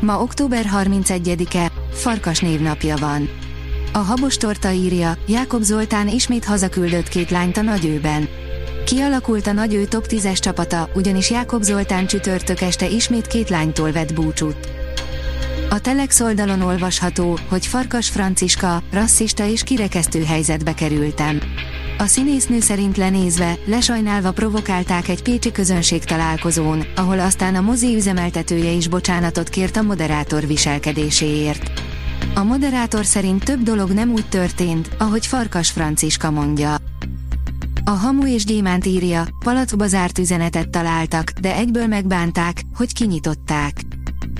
Ma október 31-e, Farkas névnapja van. A Habos Torta írja, Jákob Zoltán ismét hazaküldött két lányt a nagyőben. Kialakult a nagyő top 10-es csapata, ugyanis Jákob Zoltán csütörtök este ismét két lánytól vett búcsút. A Telex oldalon olvasható, hogy Farkas Franciska, rasszista és kirekesztő helyzetbe kerültem. A színésznő szerint lenézve, lesajnálva provokálták egy pécsi közönség találkozón, ahol aztán a mozi üzemeltetője is bocsánatot kért a moderátor viselkedéséért. A moderátor szerint több dolog nem úgy történt, ahogy Farkas Franciska mondja. A Hamu és Gyémánt írja, palackba zárt üzenetet találtak, de egyből megbánták, hogy kinyitották.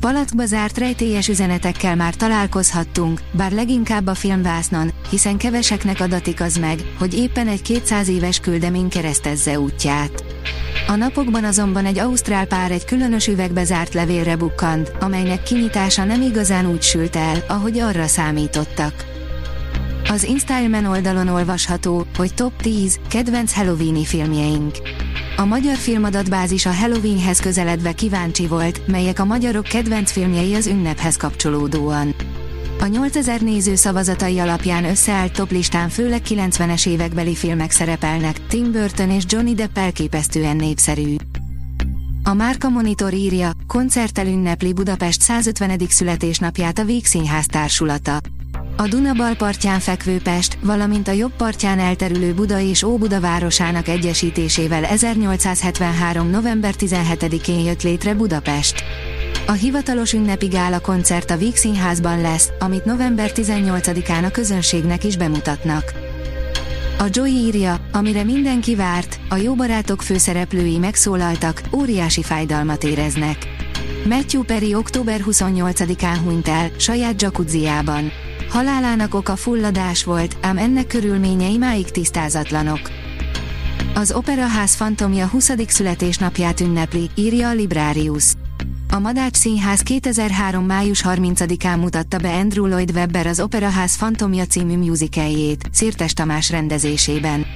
Palackba zárt rejtélyes üzenetekkel már találkozhattunk, bár leginkább a filmvásznon, hiszen keveseknek adatik az meg, hogy éppen egy 200 éves küldemény keresztezze útját. A napokban azonban egy ausztrál pár egy különös üvegbe zárt levélre bukkant, amelynek kinyitása nem igazán úgy sült el, ahogy arra számítottak. Az Instagram oldalon olvasható, hogy Top 10 kedvenc Halloweeni filmjeink. A magyar filmadatbázis a Halloweenhez közeledve kíváncsi volt, melyek a magyarok kedvenc filmjei az ünnephez kapcsolódóan. A 8000 néző szavazatai alapján összeállt toplistán főleg 90-es évekbeli filmek szerepelnek, Tim Burton és Johnny Depp elképesztően népszerű. A Márka Monitor írja, koncerttel ünnepli Budapest 150. születésnapját a Vígszínház társulata. A Duna bal partján fekvő Pest, valamint a jobb partján elterülő Buda és Óbuda városának egyesítésével 1873. november 17-én jött létre Budapest. A hivatalos ünnepi gála koncert a Víg Színházban lesz, amit november 18-án a közönségnek is bemutatnak. A Joy írja, amire mindenki várt, a jó barátok főszereplői megszólaltak, óriási fájdalmat éreznek. Matthew Perry október 28-án hunyt el, saját jacuzziában. Halálának oka fulladás volt, ám ennek körülményei máig tisztázatlanok. Az Operaház fantomja 20. születésnapját ünnepli, írja a Librarius. A Madács Színház 2003. május 30-án mutatta be Andrew Lloyd Webber az Operaház Fantomja című musicaljét, Szirtes Tamás rendezésében.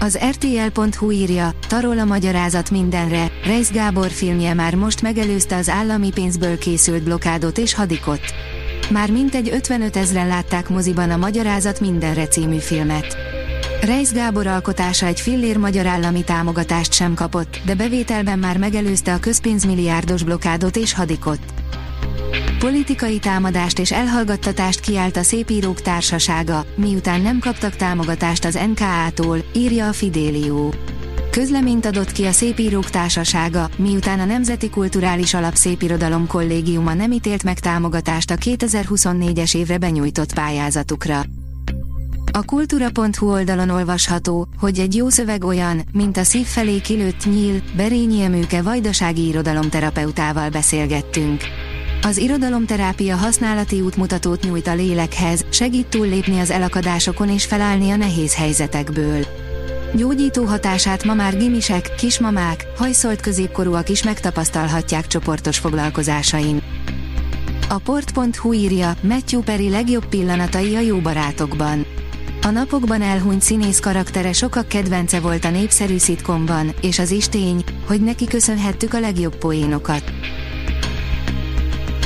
Az RTL.hu írja, tarol a magyarázat mindenre, Reis Gábor filmje már most megelőzte az állami pénzből készült blokádot és hadikot. Már mintegy 55 ezren látták moziban a Magyarázat mindenre című filmet. Reis Gábor alkotása egy fillér magyar állami támogatást sem kapott, de bevételben már megelőzte a közpénzmilliárdos blokádot és hadikot. Politikai támadást és elhallgattatást kiállt a Szépírók Társasága, miután nem kaptak támogatást az NKA-tól, írja a Fidélió. Közleményt adott ki a Szépírók Társasága, miután a Nemzeti Kulturális Alap Szépirodalom Kollégiuma nem ítélt meg támogatást a 2024-es évre benyújtott pályázatukra. A kultúra.hu oldalon olvasható, hogy egy jó szöveg olyan, mint a szív felé kilőtt nyíl, Berényi Emőke vajdasági irodalomterapeutával beszélgettünk. Az irodalomterápia használati útmutatót nyújt a lélekhez, segít túllépni az elakadásokon és felállni a nehéz helyzetekből. Gyógyító hatását ma már gimisek, kismamák, hajszolt középkorúak is megtapasztalhatják csoportos foglalkozásain. A port.hu írja, Matthew Perry legjobb pillanatai a jó barátokban. A napokban elhunyt színész karaktere sokak kedvence volt a népszerű szitkomban, és az is tény, hogy neki köszönhettük a legjobb poénokat.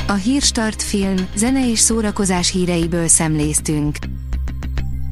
A Hírstart film, zene és szórakozás híreiből szemléztünk.